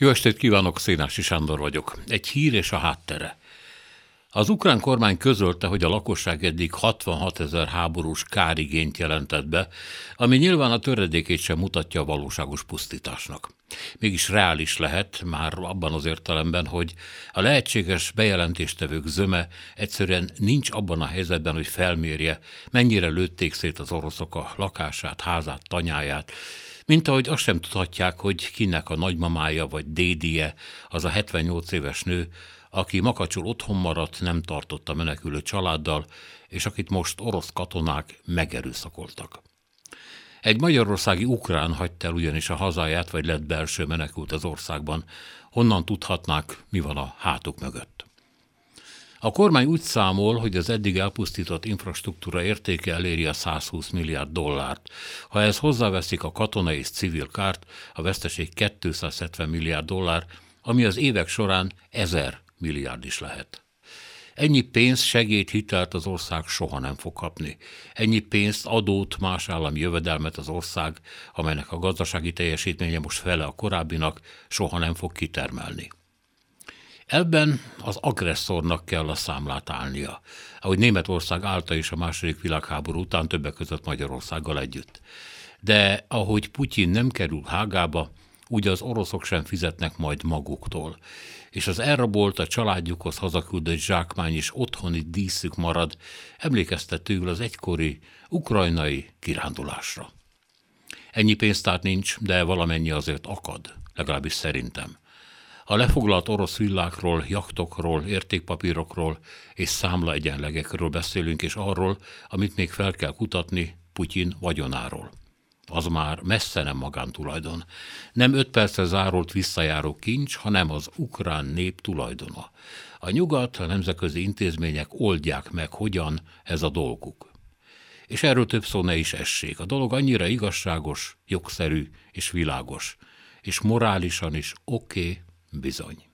Jó estét kívánok, Szénási Sándor vagyok. Egy hír és a háttere. Az ukrán kormány közölte, hogy a lakosság eddig 66 ezer háborús kárigényt jelentett be, ami nyilván a töredékét sem mutatja a valóságos pusztításnak. Mégis reális lehet, már abban az értelemben, hogy a lehetséges bejelentéstevők zöme egyszerűen nincs abban a helyzetben, hogy felmérje, mennyire lőtték szét az oroszok a lakását, házát, tanyáját, mint ahogy azt sem tudhatják, hogy kinek a nagymamája vagy dédie, az a 78 éves nő, aki makacsul otthon maradt, nem tartotta menekülő családdal, és akit most orosz katonák megerőszakoltak. Egy magyarországi ukrán hagyta el ugyanis a hazáját, vagy lett belső menekült az országban. Honnan tudhatnák, mi van a hátuk mögött? A kormány úgy számol, hogy az eddig elpusztított infrastruktúra értéke eléri a 120 milliárd dollárt. Ha ez hozzáveszik a katonai és civil kárt, a veszteség 270 milliárd dollár, ami az évek során 1000 milliárd is lehet. Ennyi pénzt, segélyt, hitelt az ország soha nem fog kapni. Ennyi pénzt, adót, más állami jövedelmet az ország, amelynek a gazdasági teljesítménye most fele a korábbinak, soha nem fog kitermelni. Ebben az agresszornak kell a számlát állnia, ahogy Németország állta is a második világháború után többek között Magyarországgal együtt. De ahogy Putyin nem kerül Hágába, úgy az oroszok sem fizetnek majd maguktól, és az elrabolt a családjukhoz hazaküldött zsákmány is otthoni díszük marad, emlékeztetőül az egykori ukrajnai kirándulásra. Ennyi pénztár nincs, de valamennyi azért akad, legalábbis szerintem. A lefoglalt orosz villákról, jachtokról, értékpapírokról és számla egyenlegekről beszélünk, és arról, amit még fel kell kutatni, Putyin vagyonáról. Az már messze nem magántulajdon. Nem öt percre zárolt visszajáró kincs, hanem az ukrán nép tulajdona. A nyugat, a nemzetközi intézmények oldják meg, hogyan ez a dolguk. És erről több szó ne is essék. A dolog annyira igazságos, jogszerű és világos, és morálisan is oké, okay, Bizony.